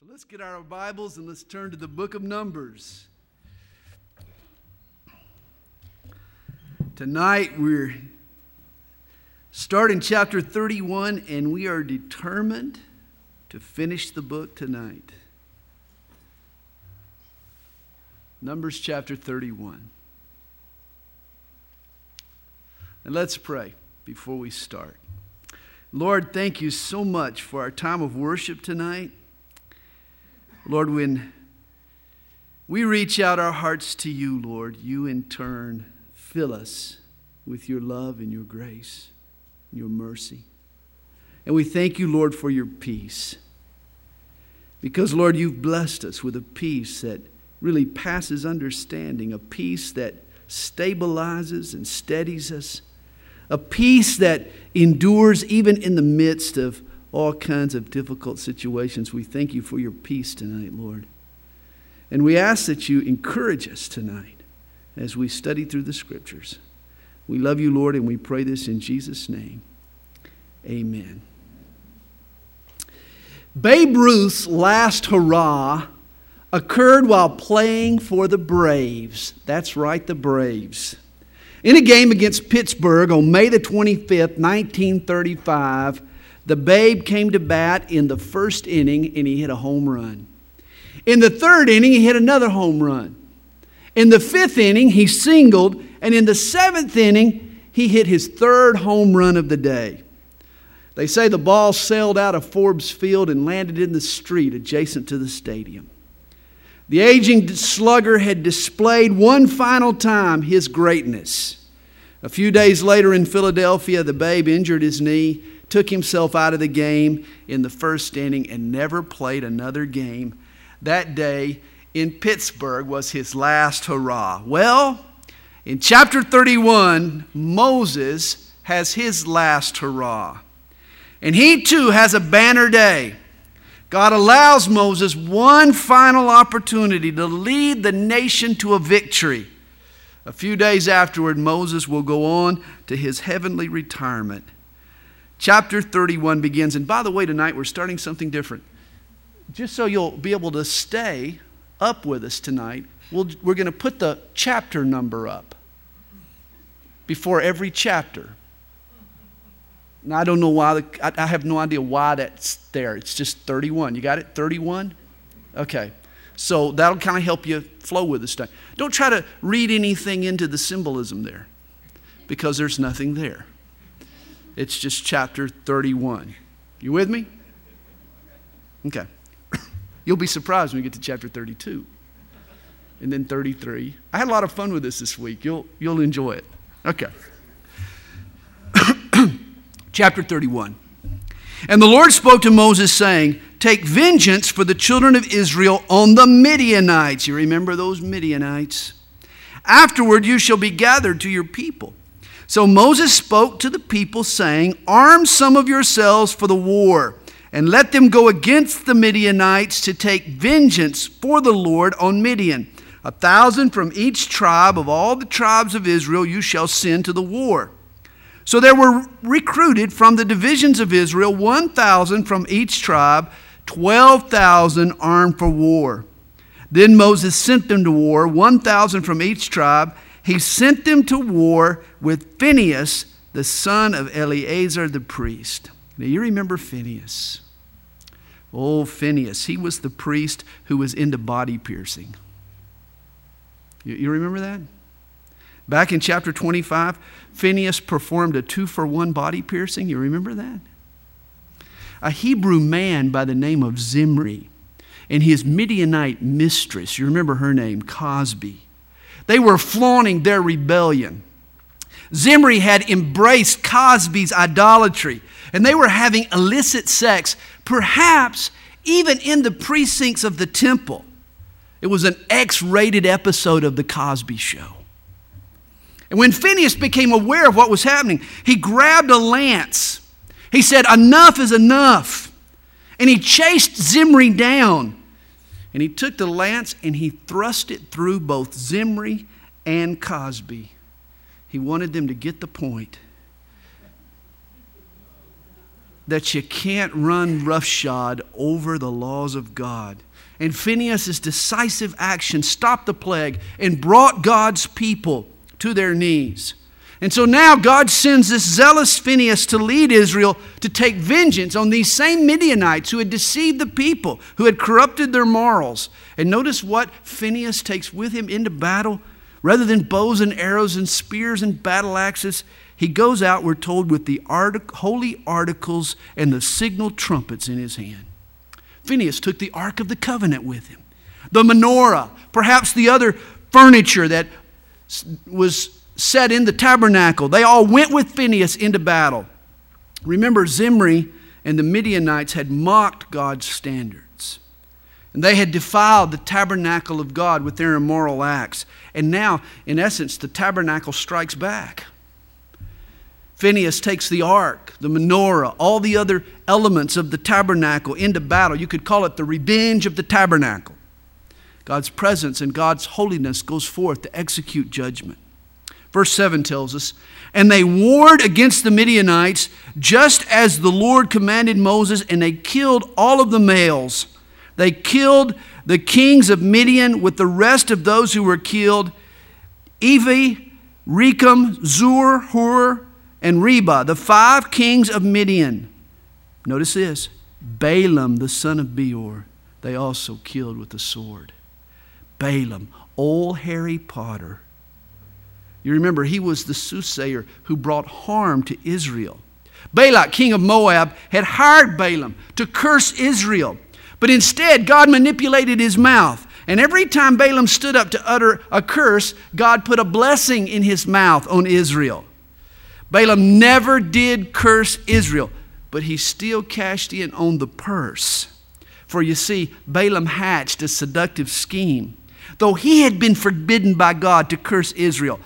So let's get our Bibles and let's turn to the book of Numbers. Tonight we're starting chapter 31 and we are determined to finish the book tonight. Numbers chapter 31. And let's pray before we start. Lord, thank you so much for our time of worship tonight. Lord, when we reach out our hearts to you, Lord, you in turn fill us with your love and your grace, and your mercy. And we thank you, Lord, for your peace. Because, Lord, you've blessed us with a peace that really passes understanding, a peace that stabilizes and steadies us, a peace that endures even in the midst of all kinds of difficult situations. We thank you for your peace tonight, Lord. And we ask that you encourage us tonight as we study through the scriptures. We love you, Lord, and we pray this in Jesus' name. Amen. Babe Ruth's last hurrah occurred while playing for the Braves. That's right, the Braves. In a game against Pittsburgh on May the 25th, 1935, the Babe came to bat in the first inning and he hit a home run. In the third inning, he hit another home run. In the fifth inning, he singled, and in the seventh inning, he hit his third home run of the day. They say the ball sailed out of Forbes Field and landed in the street adjacent to the stadium. The aging slugger had displayed one final time his greatness. A few days later in Philadelphia, the babe injured his knee took himself out of the game in the first inning and never played another game. That day in Pittsburgh was his last hurrah. Well, in chapter 31, Moses has his last hurrah. And he too has a banner day. God allows Moses one final opportunity to lead the nation to a victory. A few days afterward, Moses will go on to his heavenly retirement. Chapter 31 begins, and by the way, tonight we're starting something different. Just so you'll be able to stay up with us tonight, we we are going to put the chapter number up before every chapter. I don't know why, the, I, I have no idea why that's there. It's just 31. You got it? 31? Okay. So that'll kind of help you flow with this stuff. Don't try to read anything into the symbolism there because there's nothing there. It's just chapter 31. You with me? Okay. You'll be surprised when we get to chapter 32 and then 33. I had a lot of fun with this this week. You'll, you'll enjoy it. Okay. chapter 31. And the Lord spoke to Moses, saying, Take vengeance for the children of Israel on the Midianites. You remember those Midianites? Afterward, you shall be gathered to your people. So Moses spoke to the people, saying, Arm some of yourselves for the war, and let them go against the Midianites to take vengeance for the Lord on Midian. A thousand from each tribe of all the tribes of Israel you shall send to the war. So there were recruited from the divisions of Israel 1,000 from each tribe, 12,000 armed for war. Then Moses sent them to war, 1,000 from each tribe he sent them to war with Phinehas, the son of Eleazar the priest. Now, you remember Phinehas. Oh, Phinehas. He was the priest who was into body piercing. You, you remember that? Back in chapter 25, Phinehas performed a two for one body piercing. You remember that? A Hebrew man by the name of Zimri and his Midianite mistress, you remember her name, Cosbi they were flaunting their rebellion. Zimri had embraced Cosbi's idolatry, and they were having illicit sex, perhaps even in the precincts of the temple. It was an X rated episode of The Cosby Show. And when Phinehas became aware of what was happening, he grabbed a lance. He said, Enough is enough. And he chased Zimri down. And he took the lance and he thrust it through both Zimri and Cosbi. He wanted them to get the point. that you can't run roughshod over the laws of God. And Phinehas' decisive action stopped the plague and brought God's people to their knees. And so now God sends this zealous Phinehas to lead Israel to take vengeance on these same Midianites who had deceived the people, who had corrupted their morals. And notice what Phinehas takes with him into battle. Rather than bows and arrows and spears and battle axes, he goes out, we're told, with the artic- holy articles and the signal trumpets in his hand. Phinehas took the Ark of the Covenant with him, the menorah, perhaps the other furniture that was set in the tabernacle. They all went with Phinehas into battle. Remember, Zimri and the Midianites had mocked God's standards. And they had defiled the tabernacle of God with their immoral acts. And now, in essence, the tabernacle strikes back. Phinehas takes the ark, the menorah, all the other elements of the tabernacle into battle. You could call it the revenge of the tabernacle. God's presence and God's holiness goes forth to execute judgment. Verse 7 tells us, And they warred against the Midianites just as the Lord commanded Moses, and they killed all of the males. They killed the kings of Midian with the rest of those who were killed Evi, Rekem, Zur, Hur, and Reba, the five kings of Midian. Notice this Balaam, the son of Beor, they also killed with the sword. Balaam, old Harry Potter you remember, he was the soothsayer who brought harm to Israel. Balak, king of Moab, had hired Balaam to curse Israel. But instead, God manipulated his mouth. And every time Balaam stood up to utter a curse, God put a blessing in his mouth on Israel. Balaam never did curse Israel, but he still cashed in on the purse. For you see, Balaam hatched a seductive scheme. Though he had been forbidden by God to curse Israel,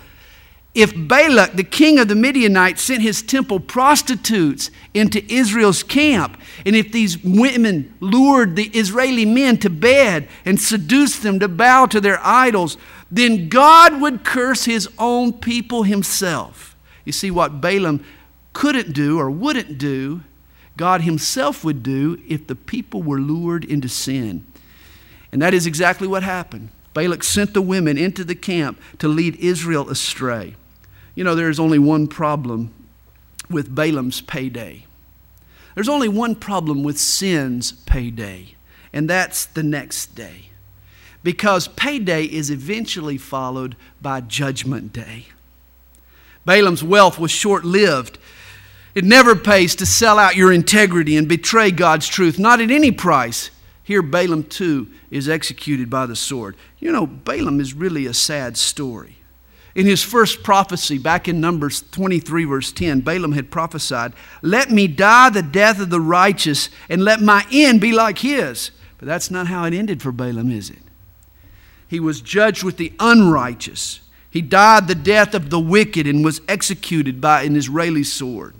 if Balak, the king of the Midianites, sent his temple prostitutes into Israel's camp, and if these women lured the Israeli men to bed and seduced them to bow to their idols, then God would curse his own people himself. You see, what Balaam couldn't do or wouldn't do, God himself would do if the people were lured into sin. And that is exactly what happened. Balak sent the women into the camp to lead Israel astray. You know, there's only one problem with Balaam's payday. There's only one problem with sin's payday, and that's the next day. Because payday is eventually followed by judgment day. Balaam's wealth was short lived. It never pays to sell out your integrity and betray God's truth, not at any price. Here, Balaam too is executed by the sword. You know, Balaam is really a sad story. In his first prophecy, back in Numbers 23, verse 10, Balaam had prophesied, Let me die the death of the righteous, and let my end be like his. But that's not how it ended for Balaam, is it? He was judged with the unrighteous. He died the death of the wicked and was executed by an Israeli sword.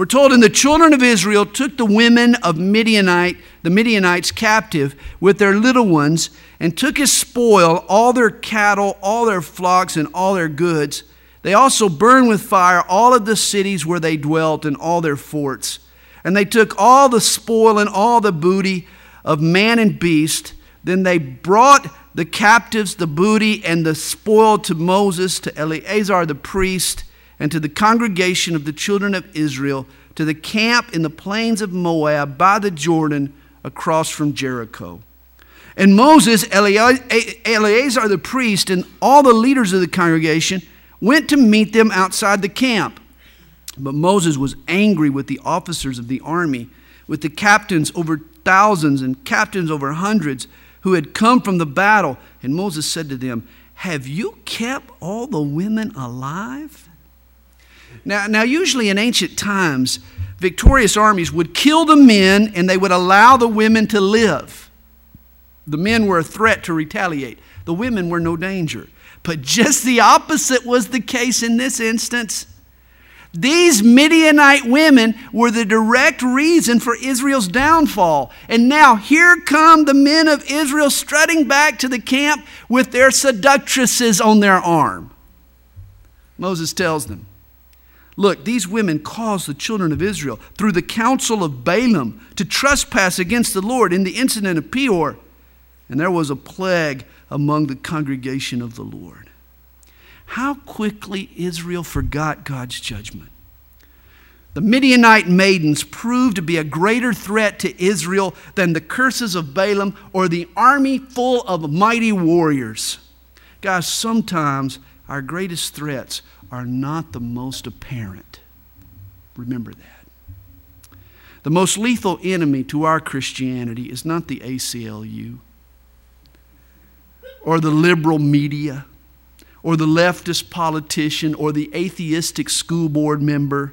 We're told, and the children of Israel took the women of Midianite, the Midianites captive with their little ones, and took as spoil all their cattle, all their flocks, and all their goods. They also burned with fire all of the cities where they dwelt and all their forts. And they took all the spoil and all the booty of man and beast. Then they brought the captives, the booty, and the spoil to Moses, to Eleazar the priest and to the congregation of the children of Israel to the camp in the plains of Moab by the Jordan across from Jericho. And Moses, Eleazar the priest, and all the leaders of the congregation went to meet them outside the camp. But Moses was angry with the officers of the army, with the captains over thousands and captains over hundreds who had come from the battle. And Moses said to them, Have you kept all the women alive? Now, now, usually in ancient times, victorious armies would kill the men and they would allow the women to live. The men were a threat to retaliate, the women were no danger. But just the opposite was the case in this instance. These Midianite women were the direct reason for Israel's downfall. And now here come the men of Israel strutting back to the camp with their seductresses on their arm. Moses tells them, Look, these women caused the children of Israel through the counsel of Balaam to trespass against the Lord in the incident of Peor. And there was a plague among the congregation of the Lord. How quickly Israel forgot God's judgment. The Midianite maidens proved to be a greater threat to Israel than the curses of Balaam or the army full of mighty warriors. Guys, sometimes our greatest threats are not the most apparent. Remember that. The most lethal enemy to our Christianity is not the ACLU or the liberal media or the leftist politician or the atheistic school board member.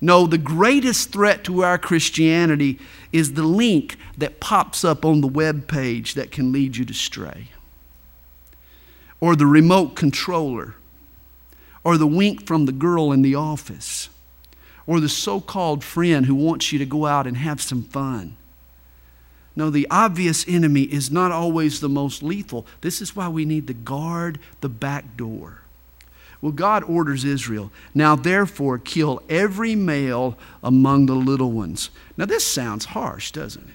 No, the greatest threat to our Christianity is the link that pops up on the web page that can lead you to stray, or the remote controller or the wink from the girl in the office, or the so called friend who wants you to go out and have some fun. No, the obvious enemy is not always the most lethal. This is why we need to guard the back door. Well, God orders Israel, now therefore kill every male among the little ones. Now, this sounds harsh, doesn't it?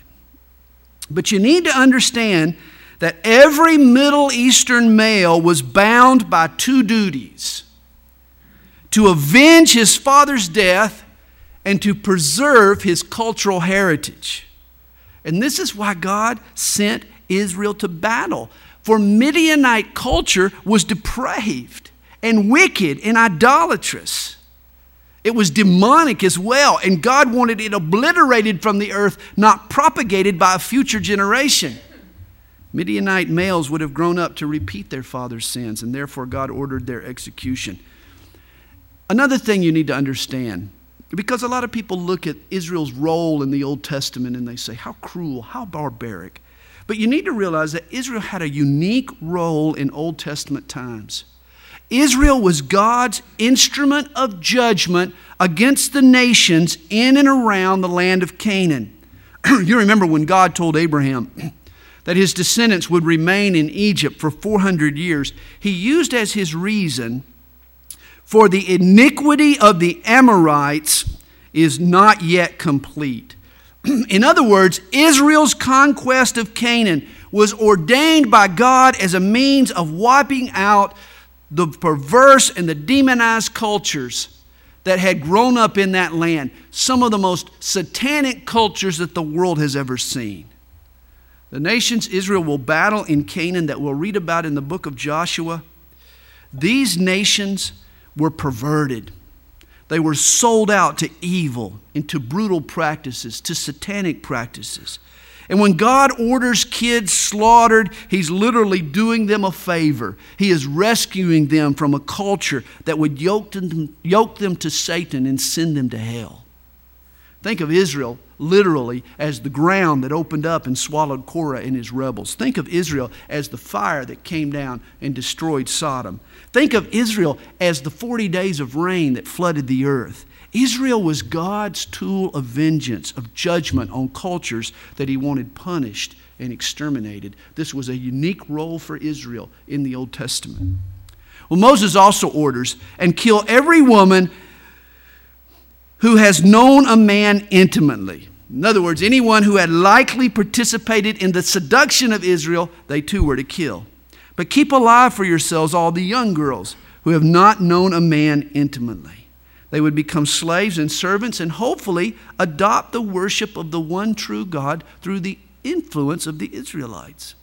But you need to understand that every Middle Eastern male was bound by two duties to avenge his father's death and to preserve his cultural heritage. And this is why God sent Israel to battle. For Midianite culture was depraved and wicked and idolatrous. It was demonic as well, and God wanted it obliterated from the earth, not propagated by a future generation. Midianite males would have grown up to repeat their father's sins, and therefore God ordered their execution. Another thing you need to understand, because a lot of people look at Israel's role in the Old Testament and they say, how cruel, how barbaric. But you need to realize that Israel had a unique role in Old Testament times. Israel was God's instrument of judgment against the nations in and around the land of Canaan. you remember when God told Abraham that his descendants would remain in Egypt for 400 years, he used as his reason for the iniquity of the Amorites is not yet complete. In other words, Israel's conquest of Canaan was ordained by God as a means of wiping out the perverse and the demonized cultures that had grown up in that land, some of the most satanic cultures that the world has ever seen. The nations Israel will battle in Canaan that we'll read about in the book of Joshua, these nations were perverted. They were sold out to evil, into brutal practices, to satanic practices. And when God orders kids slaughtered, He's literally doing them a favor. He is rescuing them from a culture that would yoke them, yoke them to Satan and send them to hell. Think of Israel literally as the ground that opened up and swallowed Korah and his rebels. Think of Israel as the fire that came down and destroyed Sodom. Think of Israel as the 40 days of rain that flooded the earth. Israel was God's tool of vengeance, of judgment on cultures that he wanted punished and exterminated. This was a unique role for Israel in the Old Testament. Well, Moses also orders and kill every woman who has known a man intimately. In other words, anyone who had likely participated in the seduction of Israel, they too were to kill. But keep alive for yourselves all the young girls who have not known a man intimately. They would become slaves and servants and hopefully adopt the worship of the one true God through the influence of the Israelites.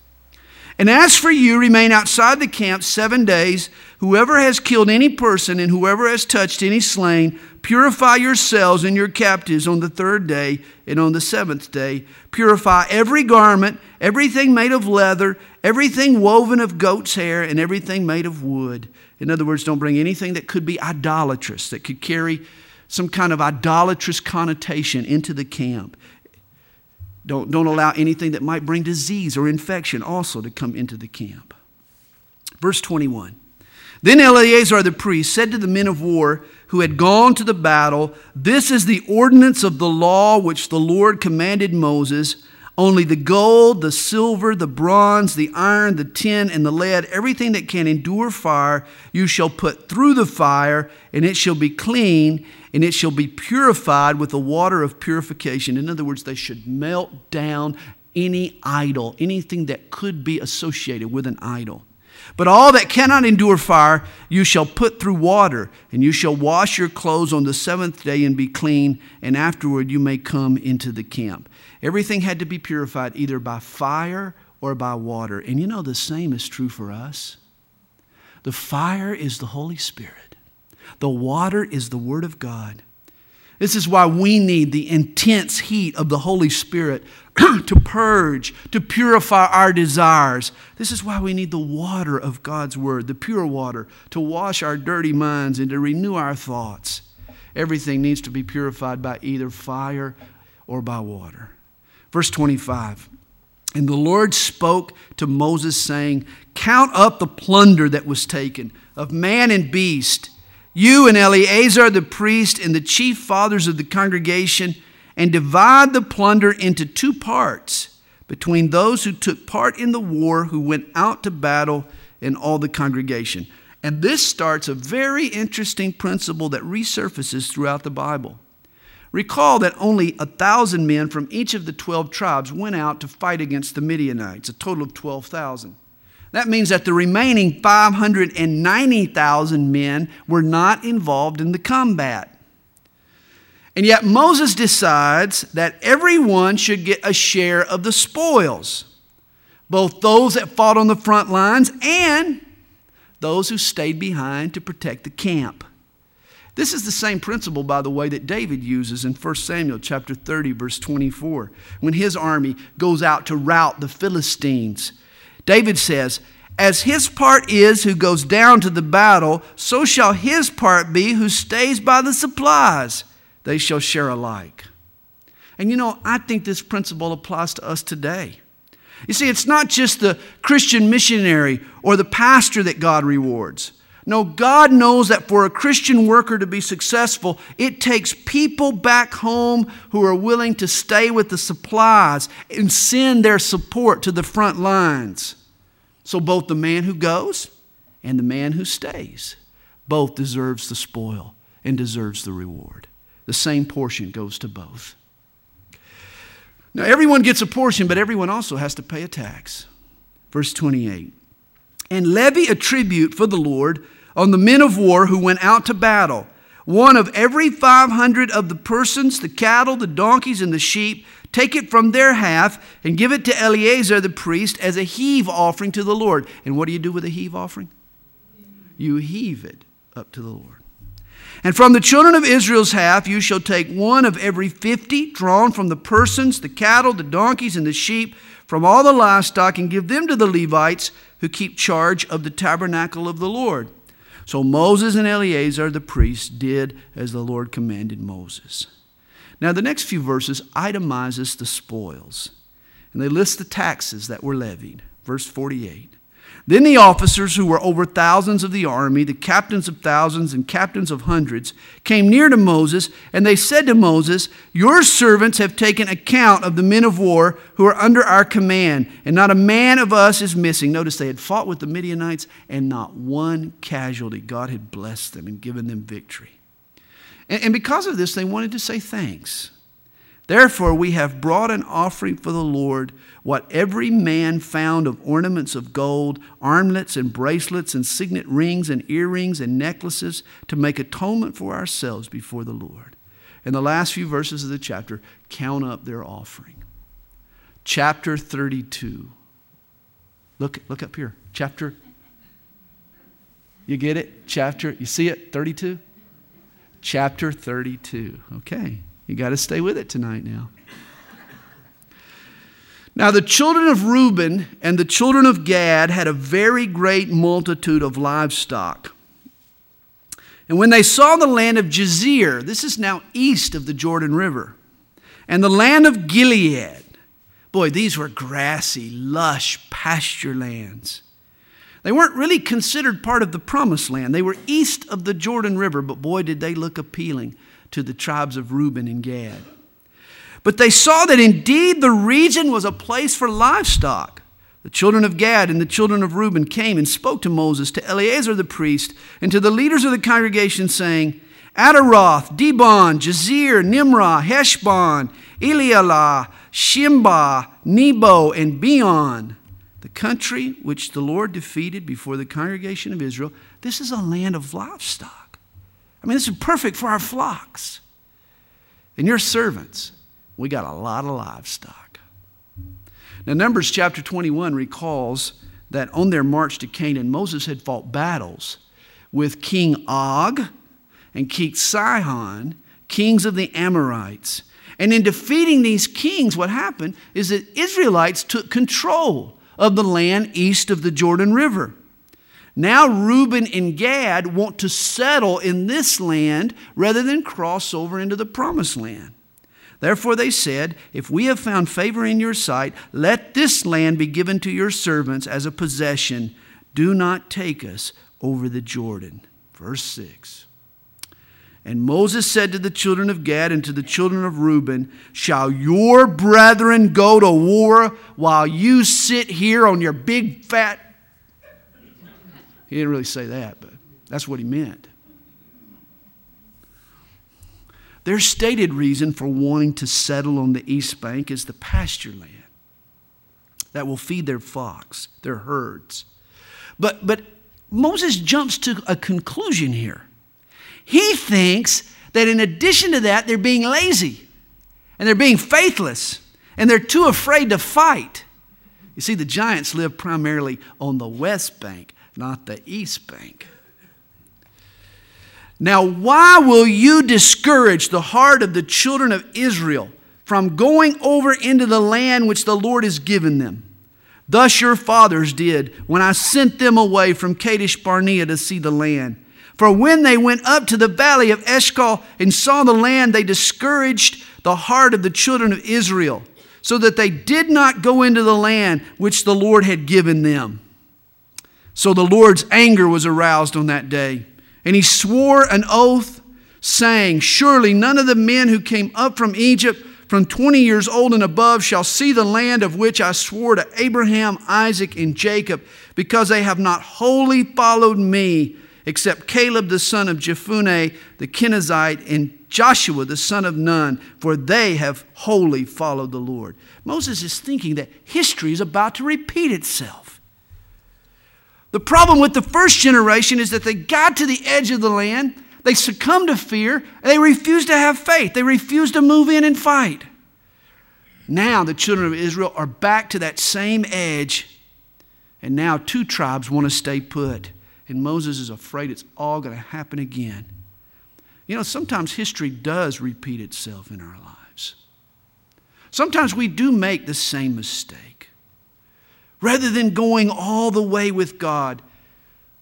And as for you, remain outside the camp seven days. Whoever has killed any person and whoever has touched any slain, purify yourselves and your captives on the third day and on the seventh day. Purify every garment, everything made of leather, everything woven of goat's hair, and everything made of wood. In other words, don't bring anything that could be idolatrous, that could carry some kind of idolatrous connotation into the camp. Don't, don't allow anything that might bring disease or infection also to come into the camp. Verse 21. Then Eleazar the priest said to the men of war who had gone to the battle, This is the ordinance of the law which the Lord commanded Moses Only the gold, the silver, the bronze, the iron, the tin, and the lead, everything that can endure fire, you shall put through the fire, and it shall be clean, and it shall be purified with the water of purification. In other words, they should melt down any idol, anything that could be associated with an idol. But all that cannot endure fire, you shall put through water, and you shall wash your clothes on the seventh day and be clean, and afterward you may come into the camp. Everything had to be purified either by fire or by water. And you know, the same is true for us. The fire is the Holy Spirit, the water is the Word of God. This is why we need the intense heat of the Holy Spirit to purge, to purify our desires. This is why we need the water of God's Word, the pure water, to wash our dirty minds and to renew our thoughts. Everything needs to be purified by either fire or by water. Verse 25 And the Lord spoke to Moses, saying, Count up the plunder that was taken of man and beast you and Eleazar the priest and the chief fathers of the congregation, and divide the plunder into two parts between those who took part in the war, who went out to battle, and all the congregation. And this starts a very interesting principle that resurfaces throughout the Bible. Recall that only a thousand men from each of the 12 tribes went out to fight against the Midianites, a total of 12,000. That means that the remaining 590,000 men were not involved in the combat. And yet Moses decides that everyone should get a share of the spoils, both those that fought on the front lines and those who stayed behind to protect the camp. This is the same principle, by the way, that David uses in 1 Samuel chapter 30, verse 24, when his army goes out to rout the Philistines. David says, As his part is who goes down to the battle, so shall his part be who stays by the supplies. They shall share alike. And you know, I think this principle applies to us today. You see, it's not just the Christian missionary or the pastor that God rewards. No, God knows that for a Christian worker to be successful, it takes people back home who are willing to stay with the supplies and send their support to the front lines. So both the man who goes and the man who stays both deserves the spoil and deserves the reward. The same portion goes to both. Now, everyone gets a portion, but everyone also has to pay a tax. Verse 28 And levy a tribute for the Lord on the men of war who went out to battle. One of every 500 of the persons, the cattle, the donkeys, and the sheep, take it from their half and give it to Eleazar the priest as a heave offering to the Lord. And what do you do with a heave offering? You heave it up to the Lord. And from the children of Israel's half you shall take one of every fifty, drawn from the persons, the cattle, the donkeys, and the sheep, from all the livestock, and give them to the Levites who keep charge of the tabernacle of the Lord. So Moses and Eleazar the priest did as the Lord commanded Moses. Now, the next few verses itemizes the spoils, and they list the taxes that were levied. Verse 48. Then the officers who were over thousands of the army, the captains of thousands and captains of hundreds, came near to Moses, and they said to Moses, Your servants have taken account of the men of war who are under our command, and not a man of us is missing. Notice they had fought with the Midianites, and not one casualty. God had blessed them and given them victory. And because of this, they wanted to say thanks. Therefore, we have brought an offering for the Lord what every man found of ornaments of gold, armlets and bracelets and signet rings and earrings and necklaces to make atonement for ourselves before the Lord. In the last few verses of the chapter, count up their offering. Chapter 32. Look, look up here. Chapter. You get it? Chapter, you see it? 32? Chapter 32. Okay. You got to stay with it tonight now. Now, the children of Reuben and the children of Gad had a very great multitude of livestock. And when they saw the land of Jazer, this is now east of the Jordan River, and the land of Gilead, boy, these were grassy, lush pasture lands. They weren't really considered part of the promised land. They were east of the Jordan River, but boy, did they look appealing to the tribes of Reuben and Gad. But they saw that indeed the region was a place for livestock. The children of Gad and the children of Reuben came and spoke to Moses, to Eleazar the priest, and to the leaders of the congregation, saying, Ataroth, Dibon, Jazer, Nimrah, Heshbon, Elealeh, Shimbah, Nebo, and Beon, the country which the Lord defeated before the congregation of Israel. This is a land of livestock. I mean, this is perfect for our flocks. And your servants, we got a lot of livestock. Now, Numbers chapter 21 recalls that on their march to Canaan, Moses had fought battles with King Og and King Sihon, kings of the Amorites. And in defeating these kings, what happened is that Israelites took control of the land east of the Jordan River. Now, Reuben and Gad want to settle in this land rather than cross over into the promised land. Therefore they said, If we have found favor in your sight, let this land be given to your servants as a possession. Do not take us over the Jordan. Verse 6. And Moses said to the children of Gad and to the children of Reuben, Shall your brethren go to war while you sit here on your big fat. He didn't really say that, but that's what he meant. Their stated reason for wanting to settle on the East Bank is the pasture land that will feed their flocks, their herds. But, but Moses jumps to a conclusion here. He thinks that in addition to that, they're being lazy and they're being faithless and they're too afraid to fight. You see, the giants live primarily on the west bank, not the east bank. Now, why will you discourage the heart of the children of Israel from going over into the land which the Lord has given them? Thus your fathers did when I sent them away from Kadesh Barnea to see the land. For when they went up to the valley of Eshcol and saw the land, they discouraged the heart of the children of Israel, so that they did not go into the land which the Lord had given them. So the Lord's anger was aroused on that day and he swore an oath, saying, Surely none of the men who came up from Egypt from 20 years old and above shall see the land of which I swore to Abraham, Isaac, and Jacob, because they have not wholly followed me, except Caleb the son of Jephunneh the Kenizzite and Joshua the son of Nun, for they have wholly followed the Lord. Moses is thinking that history is about to repeat itself. The problem with the first generation is that they got to the edge of the land, they succumbed to fear, and they refused to have faith. They refused to move in and fight. Now the children of Israel are back to that same edge, and now two tribes want to stay put. And Moses is afraid it's all going to happen again. You know, sometimes history does repeat itself in our lives. Sometimes we do make the same mistake rather than going all the way with God.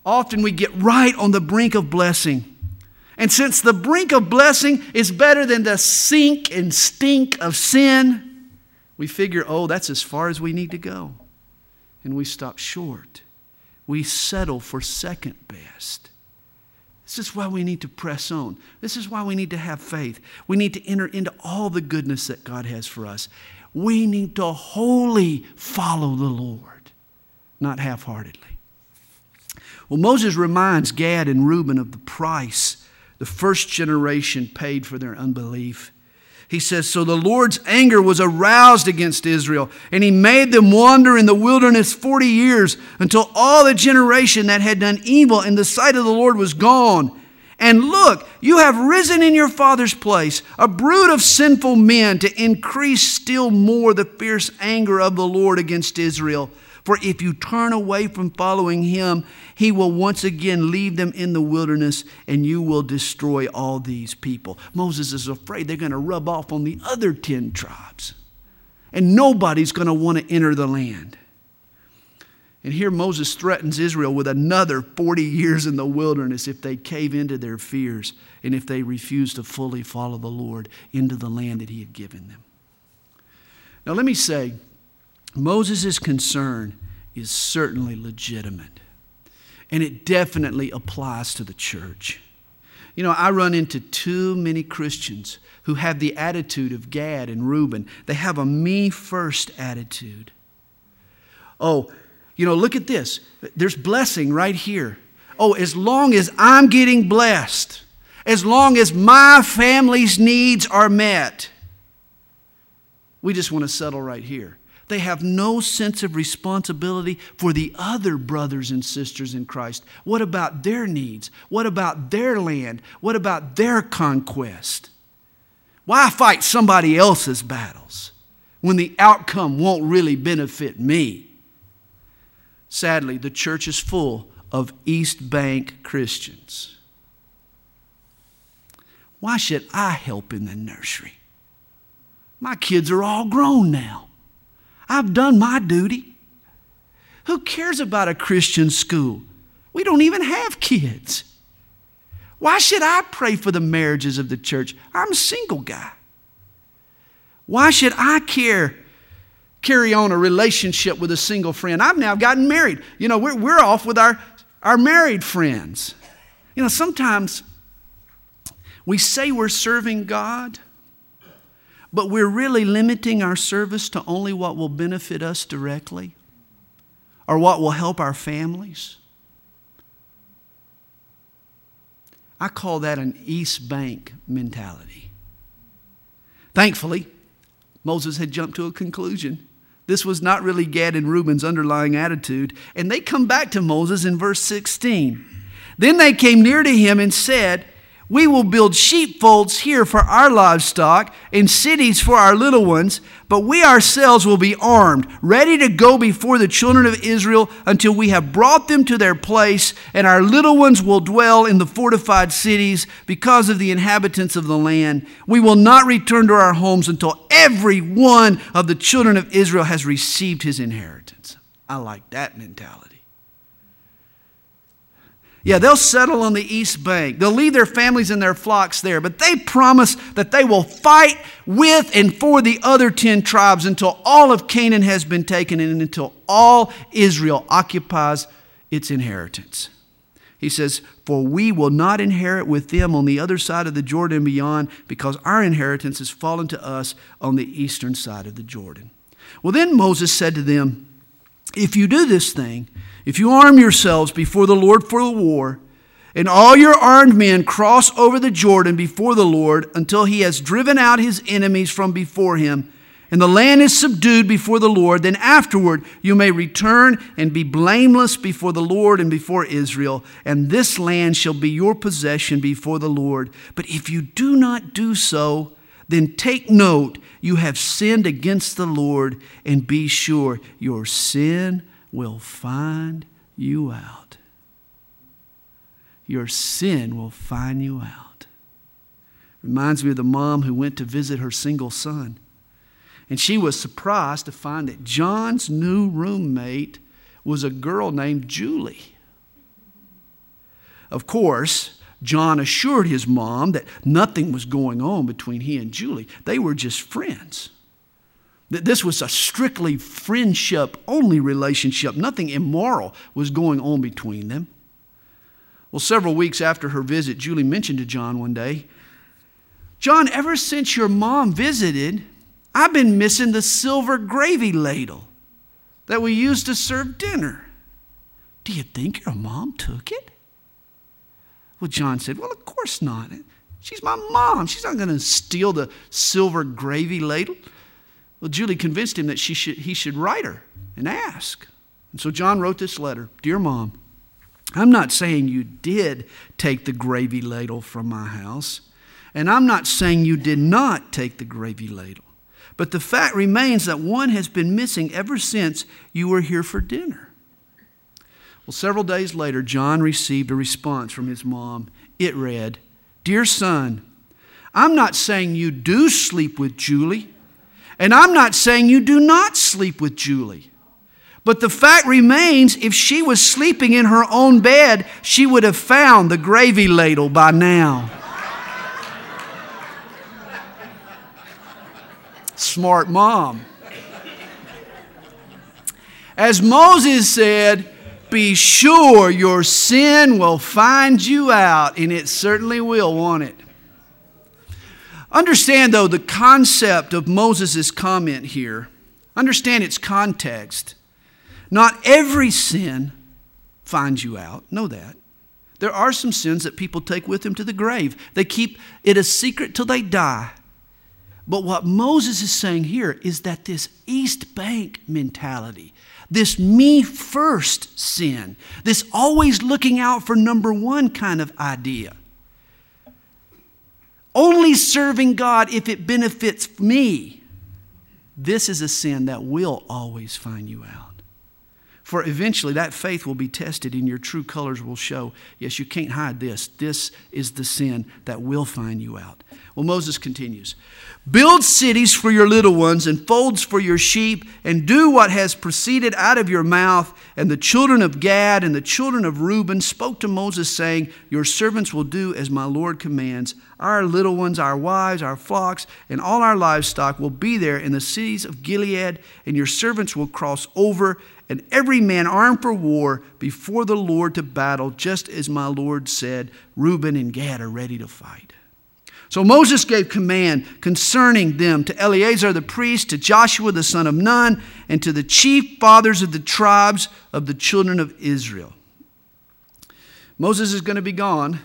Often we get right on the brink of blessing. And since the brink of blessing is better than the sink and stink of sin, we figure, oh, that's as far as we need to go. And we stop short. We settle for second best. This is why we need to press on. This is why we need to have faith. We need to enter into all the goodness that God has for us. We need to wholly follow the Lord, not half heartedly. Well, Moses reminds Gad and Reuben of the price the first generation paid for their unbelief. He says, So the Lord's anger was aroused against Israel, and he made them wander in the wilderness 40 years until all the generation that had done evil in the sight of the Lord was gone. And look, you have risen in your father's place, a brood of sinful men, to increase still more the fierce anger of the Lord against Israel. For if you turn away from following him, he will once again leave them in the wilderness and you will destroy all these people. Moses is afraid they're going to rub off on the other 10 tribes. And nobody's going to want to enter the land. And here Moses threatens Israel with another 40 years in the wilderness if they cave into their fears and if they refuse to fully follow the Lord into the land that he had given them. Now, let me say, Moses' concern is certainly legitimate, and it definitely applies to the church. You know, I run into too many Christians who have the attitude of Gad and Reuben. They have a me first attitude. Oh, you know, look at this. There's blessing right here. Oh, as long as I'm getting blessed, as long as my family's needs are met, we just want to settle right here. They have no sense of responsibility for the other brothers and sisters in Christ. What about their needs? What about their land? What about their conquest? Why fight somebody else's battles when the outcome won't really benefit me? Sadly, the church is full of East Bank Christians. Why should I help in the nursery? My kids are all grown now. I've done my duty. Who cares about a Christian school? We don't even have kids. Why should I pray for the marriages of the church? I'm a single guy. Why should I care? Carry on a relationship with a single friend. I've now gotten married. You know, we're, we're off with our, our married friends. You know, sometimes we say we're serving God, but we're really limiting our service to only what will benefit us directly or what will help our families. I call that an East Bank mentality. Thankfully, Moses had jumped to a conclusion. This was not really Gad and Reuben's underlying attitude. And they come back to Moses in verse 16. Then they came near to him and said, we will build sheepfolds here for our livestock and cities for our little ones, but we ourselves will be armed, ready to go before the children of Israel until we have brought them to their place, and our little ones will dwell in the fortified cities because of the inhabitants of the land. We will not return to our homes until every one of the children of Israel has received his inheritance. I like that mentality. Yeah, they'll settle on the east bank. They'll leave their families and their flocks there, but they promise that they will fight with and for the other 10 tribes until all of Canaan has been taken and until all Israel occupies its inheritance. He says, For we will not inherit with them on the other side of the Jordan beyond, because our inheritance has fallen to us on the eastern side of the Jordan. Well, then Moses said to them, If you do this thing, if you arm yourselves before the Lord for the war, and all your armed men cross over the Jordan before the Lord until he has driven out his enemies from before him, and the land is subdued before the Lord, then afterward you may return and be blameless before the Lord and before Israel, and this land shall be your possession before the Lord. But if you do not do so, then take note you have sinned against the Lord, and be sure your sin will find you out. Your sin will find you out. Reminds me of the mom who went to visit her single son. And she was surprised to find that John's new roommate was a girl named Julie. Of course, John assured his mom that nothing was going on between he and Julie. They were just friends. That this was a strictly friendship only relationship. Nothing immoral was going on between them. Well, several weeks after her visit, Julie mentioned to John one day John, ever since your mom visited, I've been missing the silver gravy ladle that we used to serve dinner. Do you think your mom took it? Well, John said, Well, of course not. She's my mom. She's not going to steal the silver gravy ladle. Well, Julie convinced him that she should, he should write her and ask. And so John wrote this letter Dear Mom, I'm not saying you did take the gravy ladle from my house, and I'm not saying you did not take the gravy ladle. But the fact remains that one has been missing ever since you were here for dinner. Well, several days later, John received a response from his mom. It read Dear son, I'm not saying you do sleep with Julie. And I'm not saying you do not sleep with Julie. But the fact remains if she was sleeping in her own bed, she would have found the gravy ladle by now. Smart mom. As Moses said, be sure your sin will find you out, and it certainly will, won't it? Understand, though, the concept of Moses' comment here. Understand its context. Not every sin finds you out. Know that. There are some sins that people take with them to the grave, they keep it a secret till they die. But what Moses is saying here is that this East Bank mentality, this me first sin, this always looking out for number one kind of idea, only serving God if it benefits me, this is a sin that will always find you out. For eventually that faith will be tested and your true colors will show. Yes, you can't hide this. This is the sin that will find you out. Well, Moses continues Build cities for your little ones and folds for your sheep, and do what has proceeded out of your mouth. And the children of Gad and the children of Reuben spoke to Moses, saying, Your servants will do as my Lord commands. Our little ones, our wives, our flocks, and all our livestock will be there in the cities of Gilead, and your servants will cross over, and every man armed for war before the Lord to battle, just as my Lord said, Reuben and Gad are ready to fight. So Moses gave command concerning them to Eleazar the priest, to Joshua the son of Nun, and to the chief fathers of the tribes of the children of Israel. Moses is going to be gone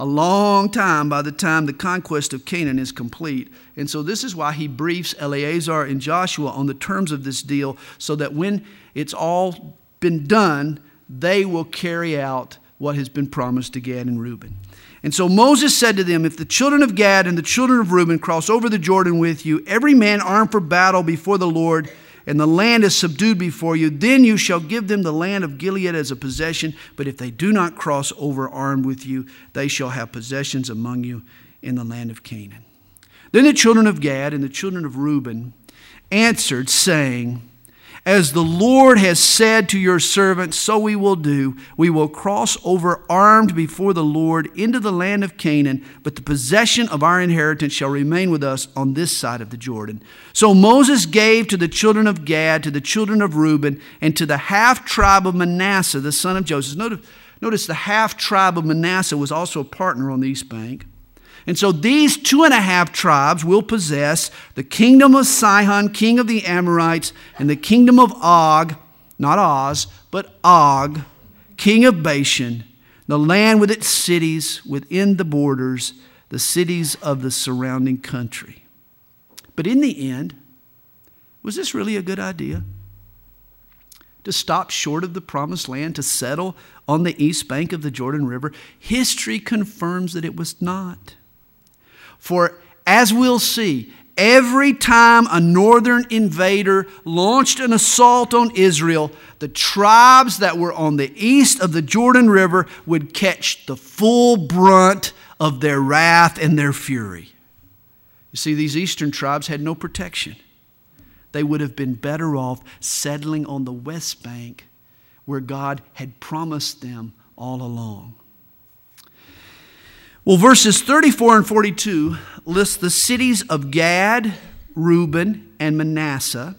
a long time by the time the conquest of Canaan is complete. And so this is why he briefs Eleazar and Joshua on the terms of this deal so that when it's all been done, they will carry out what has been promised to Gad and Reuben. And so Moses said to them, If the children of Gad and the children of Reuben cross over the Jordan with you, every man armed for battle before the Lord, and the land is subdued before you, then you shall give them the land of Gilead as a possession. But if they do not cross over armed with you, they shall have possessions among you in the land of Canaan. Then the children of Gad and the children of Reuben answered, saying, as the Lord has said to your servants, so we will do. We will cross over armed before the Lord into the land of Canaan, but the possession of our inheritance shall remain with us on this side of the Jordan. So Moses gave to the children of Gad, to the children of Reuben, and to the half tribe of Manasseh, the son of Joseph. Notice, notice the half tribe of Manasseh was also a partner on the east bank. And so these two and a half tribes will possess the kingdom of Sihon, king of the Amorites, and the kingdom of Og, not Oz, but Og, king of Bashan, the land with its cities within the borders, the cities of the surrounding country. But in the end, was this really a good idea? To stop short of the promised land, to settle on the east bank of the Jordan River? History confirms that it was not. For as we'll see, every time a northern invader launched an assault on Israel, the tribes that were on the east of the Jordan River would catch the full brunt of their wrath and their fury. You see, these eastern tribes had no protection. They would have been better off settling on the west bank where God had promised them all along. Well, verses 34 and 42 list the cities of Gad, Reuben, and Manasseh.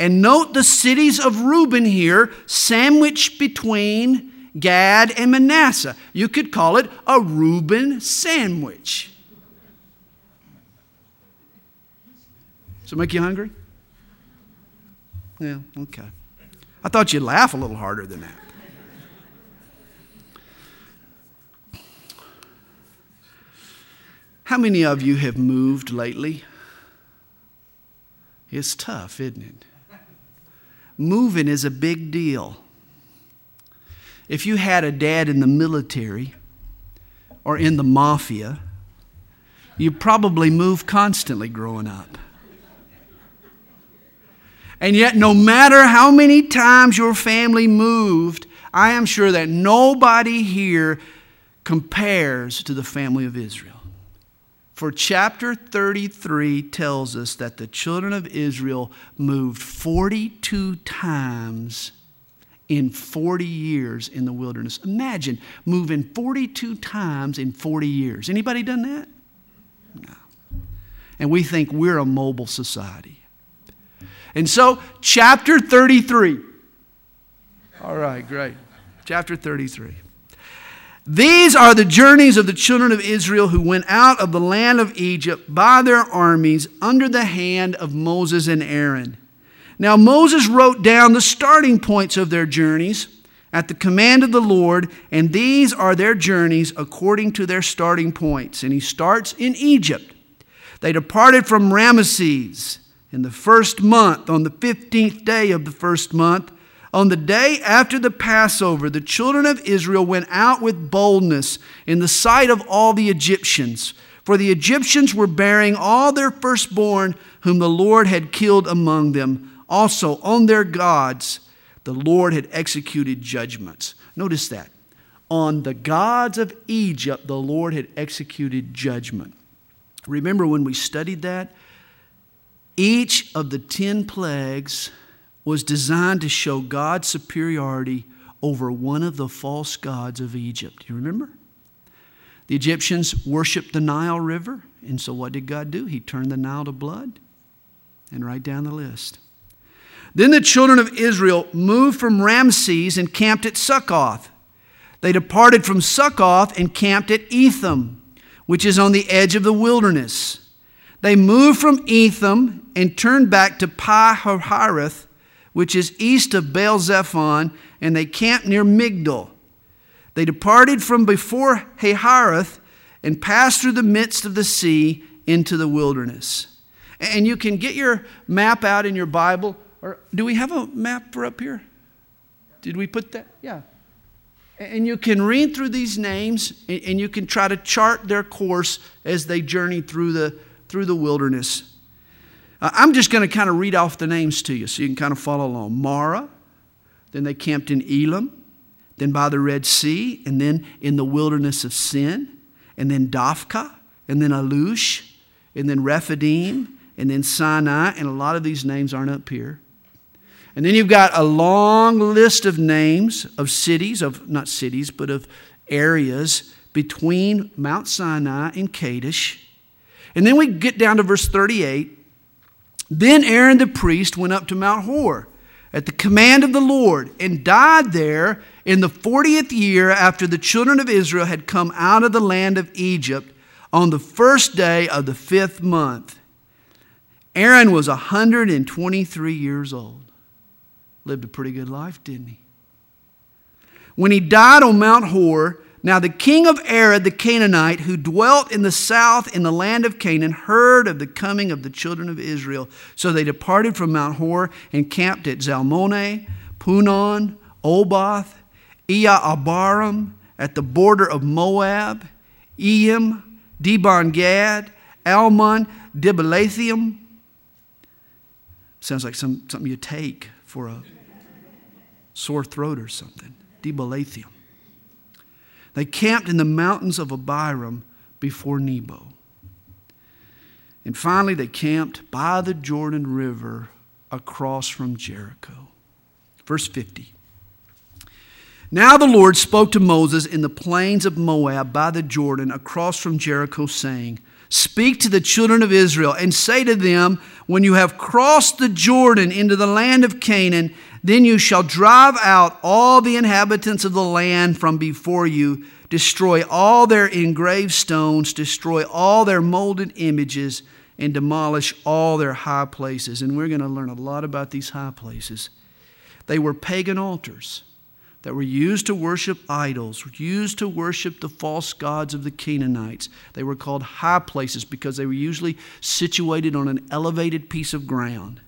And note the cities of Reuben here, sandwiched between Gad and Manasseh. You could call it a Reuben sandwich. Does it make you hungry? Yeah, okay. I thought you'd laugh a little harder than that. How many of you have moved lately? It's tough, isn't it? Moving is a big deal. If you had a dad in the military or in the mafia, you probably moved constantly growing up. And yet, no matter how many times your family moved, I am sure that nobody here compares to the family of Israel. For chapter 33 tells us that the children of Israel moved 42 times in 40 years in the wilderness. Imagine moving 42 times in 40 years. Anybody done that? No. And we think we're a mobile society. And so, chapter 33. All right, great. Chapter 33. These are the journeys of the children of Israel who went out of the land of Egypt by their armies under the hand of Moses and Aaron. Now, Moses wrote down the starting points of their journeys at the command of the Lord, and these are their journeys according to their starting points. And he starts in Egypt. They departed from Ramesses in the first month, on the 15th day of the first month on the day after the Passover, the children of Israel went out with boldness in the sight of all the Egyptians. For the Egyptians were bearing all their firstborn whom the Lord had killed among them. Also, on their gods, the Lord had executed judgments. Notice that. On the gods of Egypt, the Lord had executed judgment. Remember when we studied that? Each of the ten plagues was designed to show God's superiority over one of the false gods of Egypt. Do You remember? The Egyptians worshiped the Nile River, and so what did God do? He turned the Nile to blood. And right down the list. Then the children of Israel moved from Ramses and camped at Succoth. They departed from Succoth and camped at Etham, which is on the edge of the wilderness. They moved from Etham and turned back to Pi Hahiroth which is east of Baal Zephon, and they camped near Migdol. They departed from before Hahiroth and passed through the midst of the sea into the wilderness. And you can get your map out in your Bible. Or do we have a map for up here? Did we put that? Yeah. And you can read through these names and you can try to chart their course as they journey through the, through the wilderness. I'm just going to kind of read off the names to you so you can kind of follow along. Marah, then they camped in Elim, then by the Red Sea, and then in the wilderness of Sin, and then Dophkah, and then Alush, and then Rephidim, and then Sinai, and a lot of these names aren't up here. And then you've got a long list of names of cities, of not cities, but of areas between Mount Sinai and Kadesh. And then we get down to verse 38, then Aaron the priest went up to Mount Hor at the command of the Lord and died there in the 40th year after the children of Israel had come out of the land of Egypt on the first day of the fifth month. Aaron was 123 years old. Lived a pretty good life, didn't he? When he died on Mount Hor, now the king of Arad, the Canaanite, who dwelt in the south in the land of Canaan, heard of the coming of the children of Israel. So they departed from Mount Hor and camped at Zalmoneh, Punon, Oboth, Iye-abarim, at the border of Moab, Eyim, Dibon Gad, Almon, Dibilathaim. Sounds like some, something you take for a sore throat or something. Dibilathaim. They camped in the mountains of Abarim before Nebo. And finally, they camped by the Jordan River across from Jericho. Verse 50. Now the Lord spoke to Moses in the plains of Moab by the Jordan across from Jericho, saying, Speak to the children of Israel and say to them, When you have crossed the Jordan into the land of Canaan, then you shall drive out all the inhabitants of the land from before you, destroy all their engraved stones, destroy all their molded images, and demolish all their high places. And we're going to learn a lot about these high places. They were pagan altars that were used to worship idols, used to worship the false gods of the Canaanites. They were called high places because they were usually situated on an elevated piece of ground.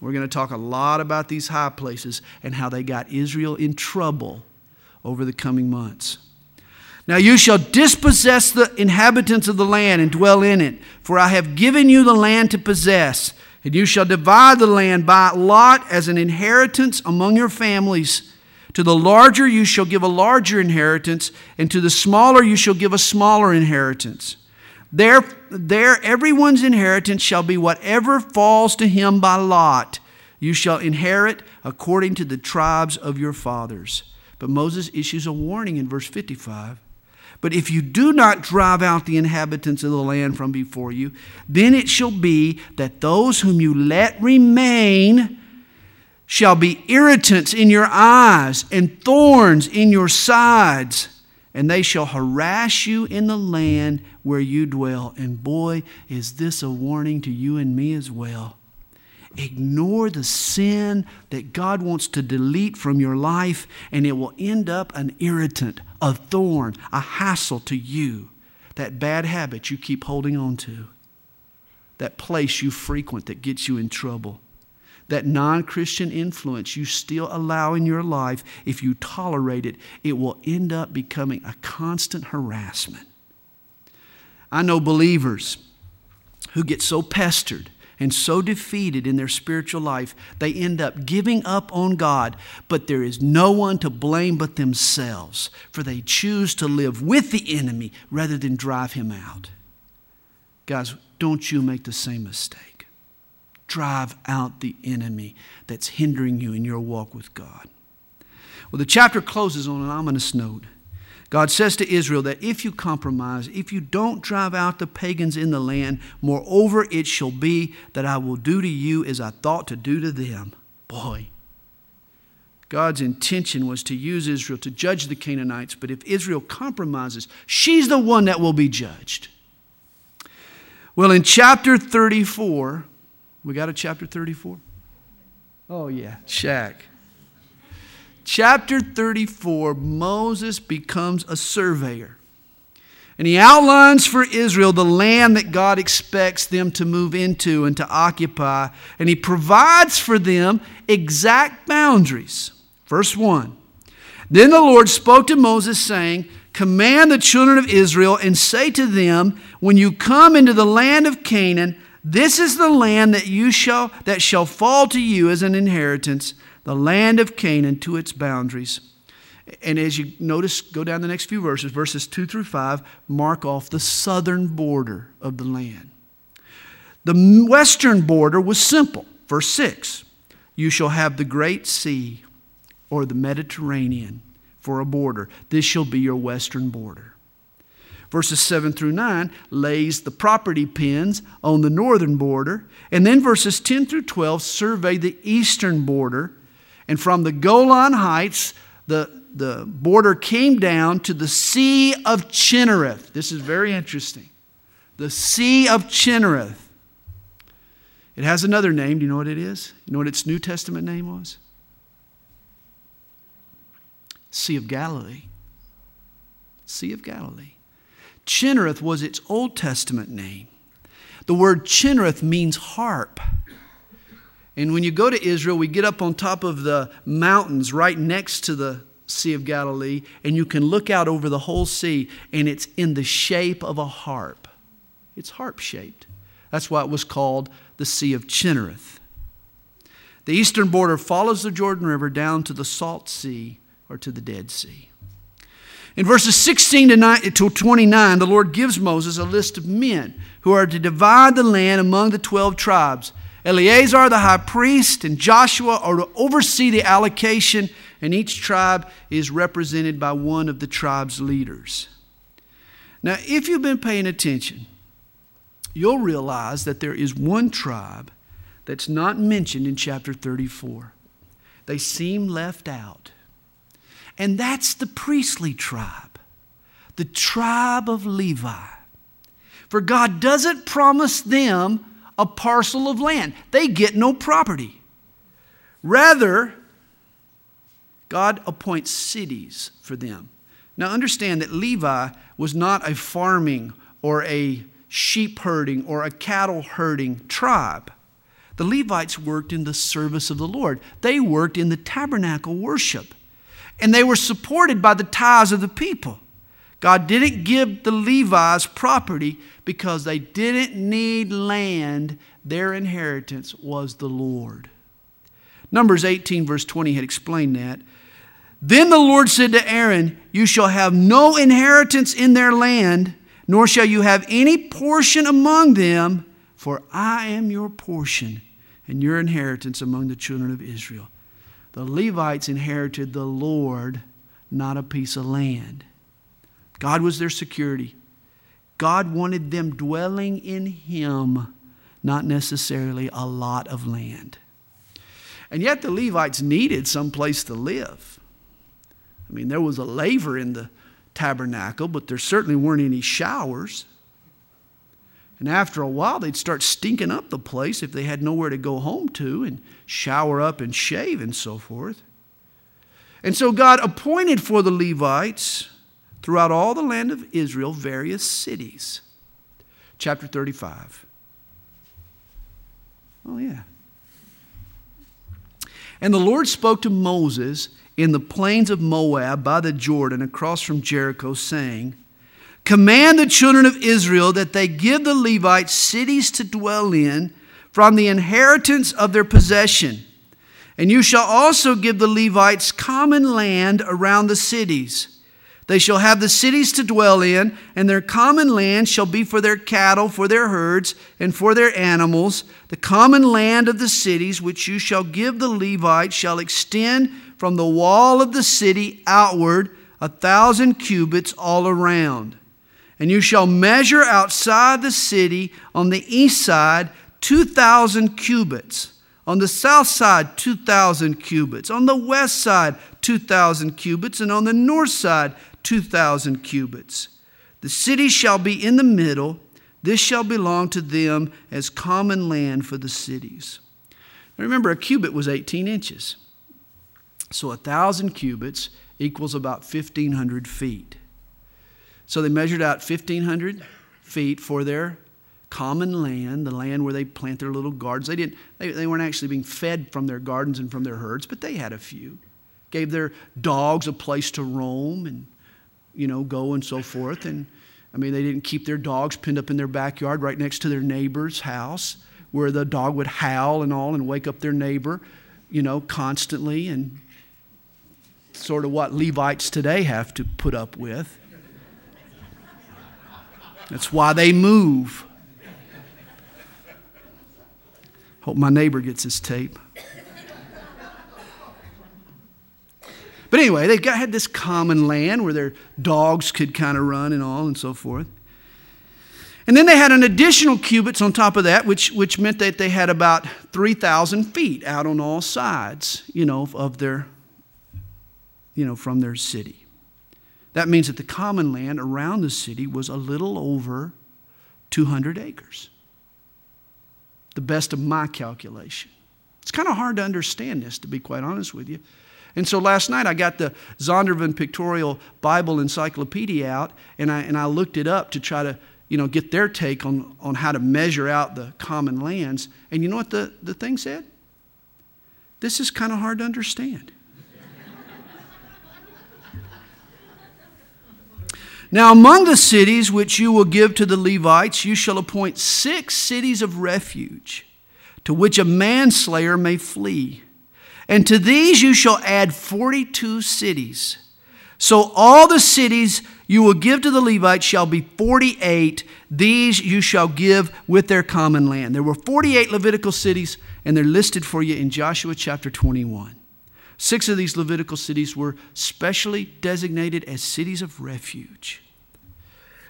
We're going to talk a lot about these high places and how they got Israel in trouble over the coming months. Now you shall dispossess the inhabitants of the land and dwell in it, for I have given you the land to possess. And you shall divide the land by lot as an inheritance among your families. To the larger you shall give a larger inheritance, and to the smaller you shall give a smaller inheritance. There, there everyone's inheritance shall be whatever falls to him by lot. You shall inherit according to the tribes of your fathers. But Moses issues a warning in verse 55. But if you do not drive out the inhabitants of the land from before you, then it shall be that those whom you let remain shall be irritants in your eyes and thorns in your sides, and they shall harass you in the land where you dwell. And boy, is this a warning to you and me as well. Ignore the sin that God wants to delete from your life, and it will end up an irritant, a thorn, a hassle to you. That bad habit you keep holding on to, that place you frequent that gets you in trouble that non Christian influence you still allow in your life, if you tolerate it, it will end up becoming a constant harassment. I know believers who get so pestered and so defeated in their spiritual life, they end up giving up on God, but there is no one to blame but themselves, for they choose to live with the enemy rather than drive him out. Guys, don't you make the same mistake drive out the enemy that's hindering you in your walk with God. Well, the chapter closes on an ominous note. God says to Israel that if you compromise, if you don't drive out the pagans in the land, moreover, it shall be that I will do to you as I thought to do to them. Boy, God's intention was to use Israel to judge the Canaanites, but if Israel compromises, she's the one that will be judged. Well, in chapter 34, we got a chapter 34? Oh, yeah, Shaq. Chapter 34, Moses becomes a surveyor. And he outlines for Israel the land that God expects them to move into and to occupy. And he provides for them exact boundaries. Verse 1 Then the Lord spoke to Moses, saying, Command the children of Israel and say to them, When you come into the land of Canaan, this is the land that you shall that shall fall to you as an inheritance, the land of Canaan to its boundaries. And as you notice, go down the next few verses, verses 2 through 5, mark off the southern border of the land. The western border was simple. Verse 6 You shall have the great sea or the Mediterranean for a border. This shall be your western border. Verses 7 through 9 lays the property pins on the northern border. And then verses 10 through 12 survey the eastern border. And from the Golan Heights, the, the border came down to the Sea of Chinnereth. This is very interesting. The Sea of Chinnereth. It has another name. Do you know what it is? You know what its New Testament name was? Sea of Galilee. Sea of Galilee. Chinnereth was its Old Testament name. The word Chinnereth means harp. And when you go to Israel, we get up on top of the mountains right next to the Sea of Galilee, and you can look out over the whole sea, and it's in the shape of a harp. It's harp shaped. That's why it was called the Sea of Chinnereth. The eastern border follows the Jordan River down to the Salt Sea or to the Dead Sea. In verses 16 to 29, the Lord gives Moses a list of men who are to divide the land among the 12 tribes. Eleazar, the high priest, and Joshua are to oversee the allocation, and each tribe is represented by one of the tribe's leaders. Now, if you've been paying attention, you'll realize that there is one tribe that's not mentioned in chapter 34. They seem left out. And that's the priestly tribe, the tribe of Levi. For God doesn't promise them a parcel of land, they get no property. Rather, God appoints cities for them. Now, understand that Levi was not a farming or a sheep herding or a cattle herding tribe. The Levites worked in the service of the Lord, they worked in the tabernacle worship and they were supported by the tithes of the people. God didn't give the Levites property because they didn't need land. Their inheritance was the Lord. Numbers 18, verse 20 had explained that. Then the Lord said to Aaron, You shall have no inheritance in their land, nor shall you have any portion among them, for I am your portion and your inheritance among the children of Israel. The Levites inherited the Lord, not a piece of land. God was their security. God wanted them dwelling in Him, not necessarily a lot of land. And yet the Levites needed some place to live. I mean, there was a laver in the tabernacle, but there certainly weren't any showers. And after a while, they'd start stinking up the place if they had nowhere to go home to and shower up and shave and so forth. And so God appointed for the Levites throughout all the land of Israel various cities. Chapter 35. Oh, yeah. And the Lord spoke to Moses in the plains of Moab by the Jordan across from Jericho, saying, Command the children of Israel that they give the Levites cities to dwell in from the inheritance of their possession. And you shall also give the Levites common land around the cities they shall have the cities to dwell in, and their common land shall be for their cattle, for their herds, and for their animals. The common land of the cities which you shall give the Levites shall extend from the wall of the city outward a thousand cubits all around. And you shall measure outside the city on the east side two thousand cubits. On the south side, 2,000 cubits. On the west side, 2,000 cubits. And on the north side, 2,000 cubits. The city shall be in the middle. This shall belong to them as common land for the cities. Now remember, a cubit was 18 inches. So a 1,000 cubits equals about 1,500 feet. So they measured out 1,500 feet for their common land, the land where they plant their little gardens. They, didn't, they, they weren't actually being fed from their gardens and from their herds, but they had a few. Gave their dogs a place to roam and you know, go and so forth. And I mean, they didn't keep their dogs pinned up in their backyard right next to their neighbor's house where the dog would howl and all and wake up their neighbor, you know, constantly and sort of what Levites today have to put up with. That's why they move. Hope my neighbor gets his tape. But anyway, they had this common land where their dogs could kind of run and all and so forth. And then they had an additional cubits on top of that, which, which meant that they had about 3,000 feet out on all sides, you know, of their, you know, from their city. That means that the common land around the city was a little over 200 acres. The best of my calculation. It's kind of hard to understand this, to be quite honest with you. And so last night I got the Zondervan Pictorial Bible Encyclopedia out and I, and I looked it up to try to you know, get their take on, on how to measure out the common lands. And you know what the, the thing said? This is kind of hard to understand. Now, among the cities which you will give to the Levites, you shall appoint six cities of refuge to which a manslayer may flee. And to these you shall add 42 cities. So all the cities you will give to the Levites shall be 48. These you shall give with their common land. There were 48 Levitical cities, and they're listed for you in Joshua chapter 21. Six of these Levitical cities were specially designated as cities of refuge.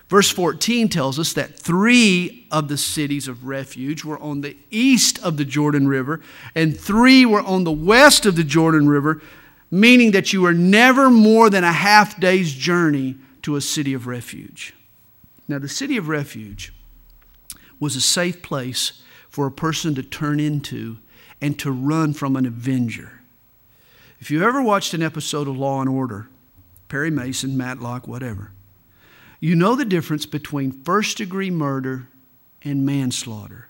Verse 14 tells us that three of the cities of refuge were on the east of the Jordan River, and three were on the west of the Jordan River, meaning that you were never more than a half day's journey to a city of refuge. Now, the city of refuge was a safe place for a person to turn into and to run from an avenger. If you ever watched an episode of Law and Order, Perry Mason, Matlock, whatever, you know the difference between first degree murder and manslaughter.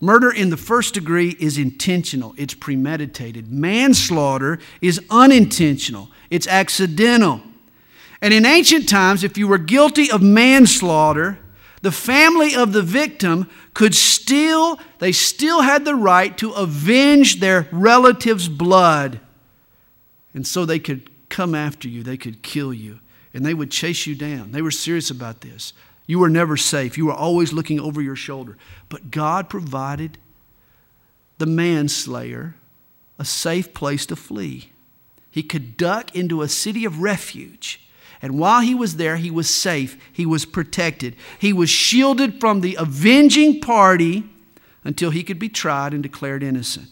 Murder in the first degree is intentional, it's premeditated. Manslaughter is unintentional, it's accidental. And in ancient times, if you were guilty of manslaughter, the family of the victim could still, they still had the right to avenge their relative's blood. And so they could come after you, they could kill you and they would chase you down. They were serious about this. You were never safe. You were always looking over your shoulder. But God provided the manslayer a safe place to flee. He could duck into a city of refuge. And while he was there, he was safe. He was protected. He was shielded from the avenging party until he could be tried and declared innocent.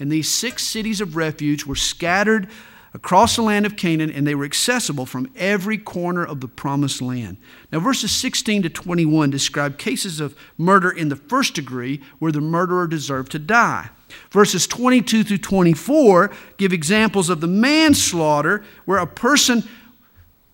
And these six cities of refuge were scattered across the land of Canaan, and they were accessible from every corner of the promised land. Now, verses 16 to 21 describe cases of murder in the first degree where the murderer deserved to die. Verses 22 through 24 give examples of the manslaughter where a person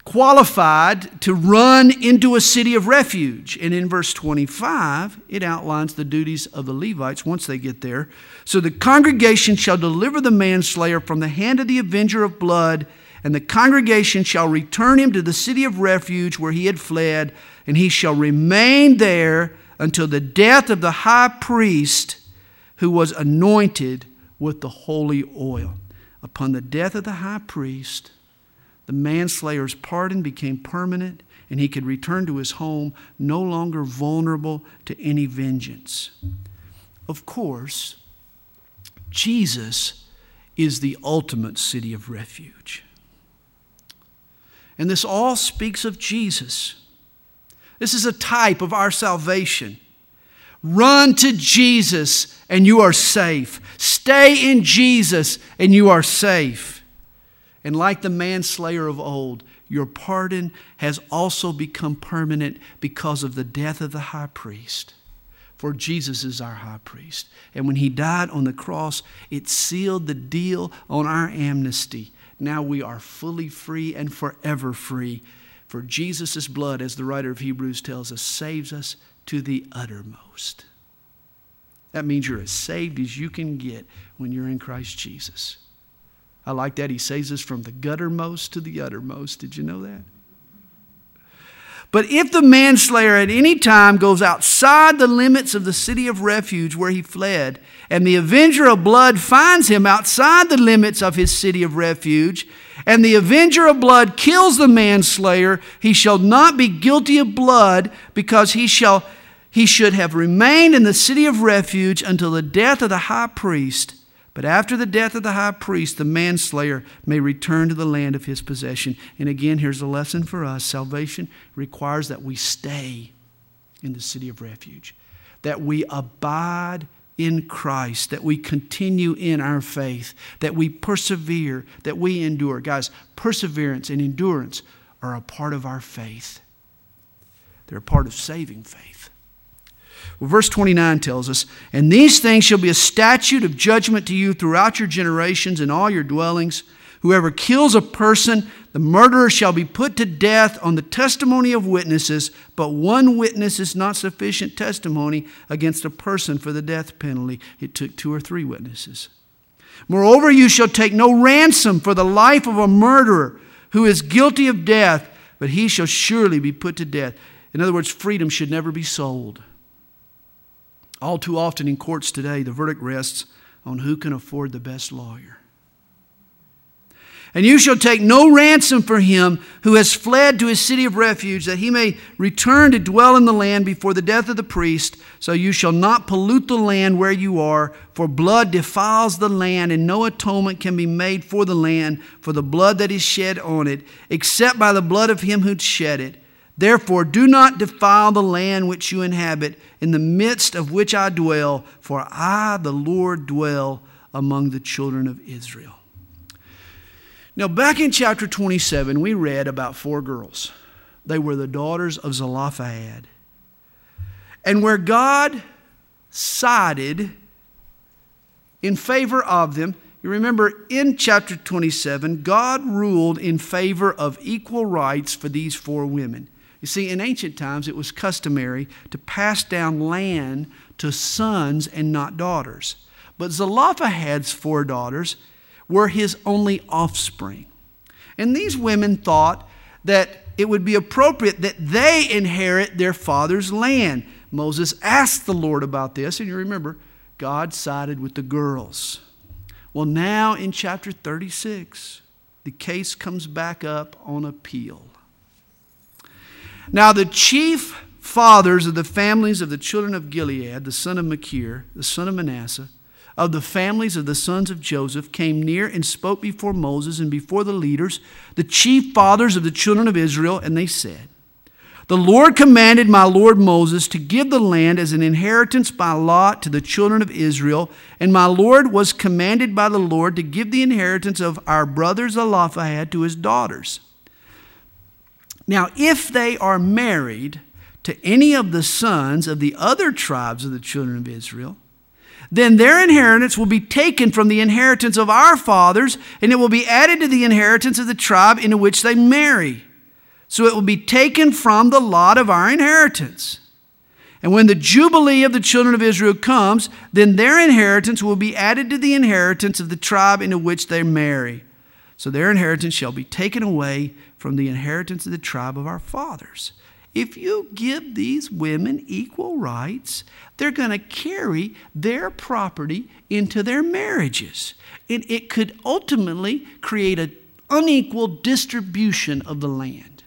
qualified to run into a city of refuge. And in verse 25, it outlines the duties of the Levites once they get there. So the congregation shall deliver the manslayer from the hand of the avenger of blood, and the congregation shall return him to the city of refuge where he had fled, and he shall remain there until the death of the high priest who was anointed with the holy oil. Upon the death of the high priest, the manslayer's pardon became permanent, and he could return to his home no longer vulnerable to any vengeance. Of course, Jesus is the ultimate city of refuge. And this all speaks of Jesus. This is a type of our salvation. Run to Jesus and you are safe. Stay in Jesus and you are safe. And like the manslayer of old, your pardon has also become permanent because of the death of the high priest. For Jesus is our high priest. And when he died on the cross, it sealed the deal on our amnesty. Now we are fully free and forever free. For Jesus' blood, as the writer of Hebrews tells us, saves us to the uttermost. That means you're as saved as you can get when you're in Christ Jesus. I like that. He saves us from the guttermost to the uttermost. Did you know that? But if the manslayer at any time goes outside the limits of the city of refuge where he fled, and the avenger of blood finds him outside the limits of his city of refuge, and the avenger of blood kills the manslayer, he shall not be guilty of blood because he shall he should have remained in the city of refuge until the death of the high priest but after the death of the high priest, the manslayer may return to the land of his possession. And again, here's a lesson for us salvation requires that we stay in the city of refuge, that we abide in Christ, that we continue in our faith, that we persevere, that we endure. Guys, perseverance and endurance are a part of our faith, they're a part of saving faith. Well, verse 29 tells us, And these things shall be a statute of judgment to you throughout your generations and all your dwellings. Whoever kills a person, the murderer shall be put to death on the testimony of witnesses, but one witness is not sufficient testimony against a person for the death penalty. It took two or three witnesses. Moreover, you shall take no ransom for the life of a murderer who is guilty of death, but he shall surely be put to death. In other words, freedom should never be sold. All too often in courts today, the verdict rests on who can afford the best lawyer. And you shall take no ransom for him who has fled to his city of refuge, that he may return to dwell in the land before the death of the priest. So you shall not pollute the land where you are, for blood defiles the land, and no atonement can be made for the land for the blood that is shed on it, except by the blood of him who shed it. Therefore, do not defile the land which you inhabit, in the midst of which I dwell, for I, the Lord, dwell among the children of Israel. Now, back in chapter 27, we read about four girls. They were the daughters of Zelophehad. And where God sided in favor of them, you remember in chapter 27, God ruled in favor of equal rights for these four women. You see, in ancient times, it was customary to pass down land to sons and not daughters. But Zelophehad's four daughters were his only offspring. And these women thought that it would be appropriate that they inherit their father's land. Moses asked the Lord about this, and you remember, God sided with the girls. Well, now in chapter 36, the case comes back up on appeal. Now, the chief fathers of the families of the children of Gilead, the son of Machir, the son of Manasseh, of the families of the sons of Joseph, came near and spoke before Moses and before the leaders, the chief fathers of the children of Israel, and they said, The Lord commanded my Lord Moses to give the land as an inheritance by lot to the children of Israel, and my Lord was commanded by the Lord to give the inheritance of our brother Zelophehad to his daughters. Now, if they are married to any of the sons of the other tribes of the children of Israel, then their inheritance will be taken from the inheritance of our fathers, and it will be added to the inheritance of the tribe into which they marry. So it will be taken from the lot of our inheritance. And when the Jubilee of the children of Israel comes, then their inheritance will be added to the inheritance of the tribe into which they marry. So their inheritance shall be taken away from the inheritance of the tribe of our fathers. If you give these women equal rights, they're going to carry their property into their marriages. And it could ultimately create an unequal distribution of the land.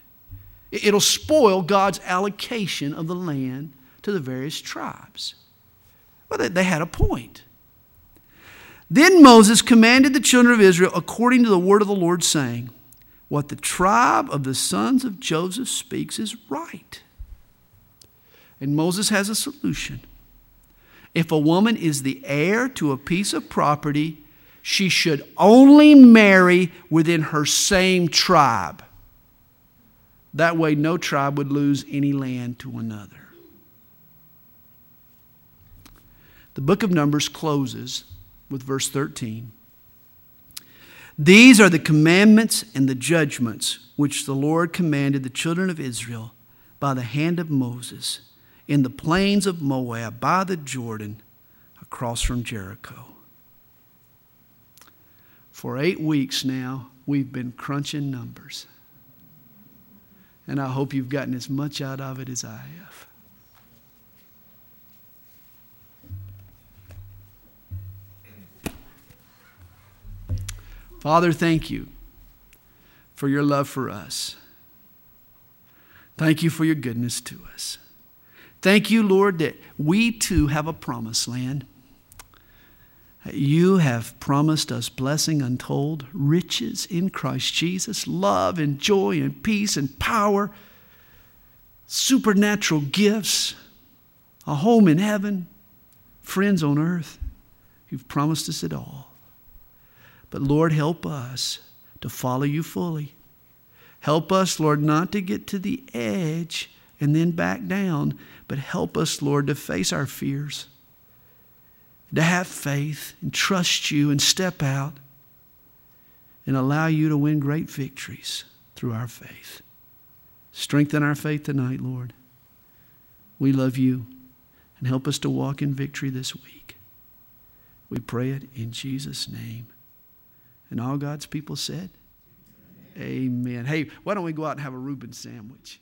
It'll spoil God's allocation of the land to the various tribes. Well, they had a point. Then Moses commanded the children of Israel according to the word of the Lord, saying, What the tribe of the sons of Joseph speaks is right. And Moses has a solution. If a woman is the heir to a piece of property, she should only marry within her same tribe. That way, no tribe would lose any land to another. The book of Numbers closes with verse 13. These are the commandments and the judgments which the Lord commanded the children of Israel by the hand of Moses in the plains of Moab by the Jordan across from Jericho. For eight weeks now, we've been crunching numbers. And I hope you've gotten as much out of it as I have. Father, thank you for your love for us. Thank you for your goodness to us. Thank you, Lord, that we too have a promised land. You have promised us blessing untold, riches in Christ Jesus, love and joy and peace and power, supernatural gifts, a home in heaven, friends on earth. You've promised us it all. But Lord, help us to follow you fully. Help us, Lord, not to get to the edge and then back down, but help us, Lord, to face our fears, to have faith and trust you and step out and allow you to win great victories through our faith. Strengthen our faith tonight, Lord. We love you and help us to walk in victory this week. We pray it in Jesus' name. And all God's people said, Amen. Hey, why don't we go out and have a Reuben sandwich?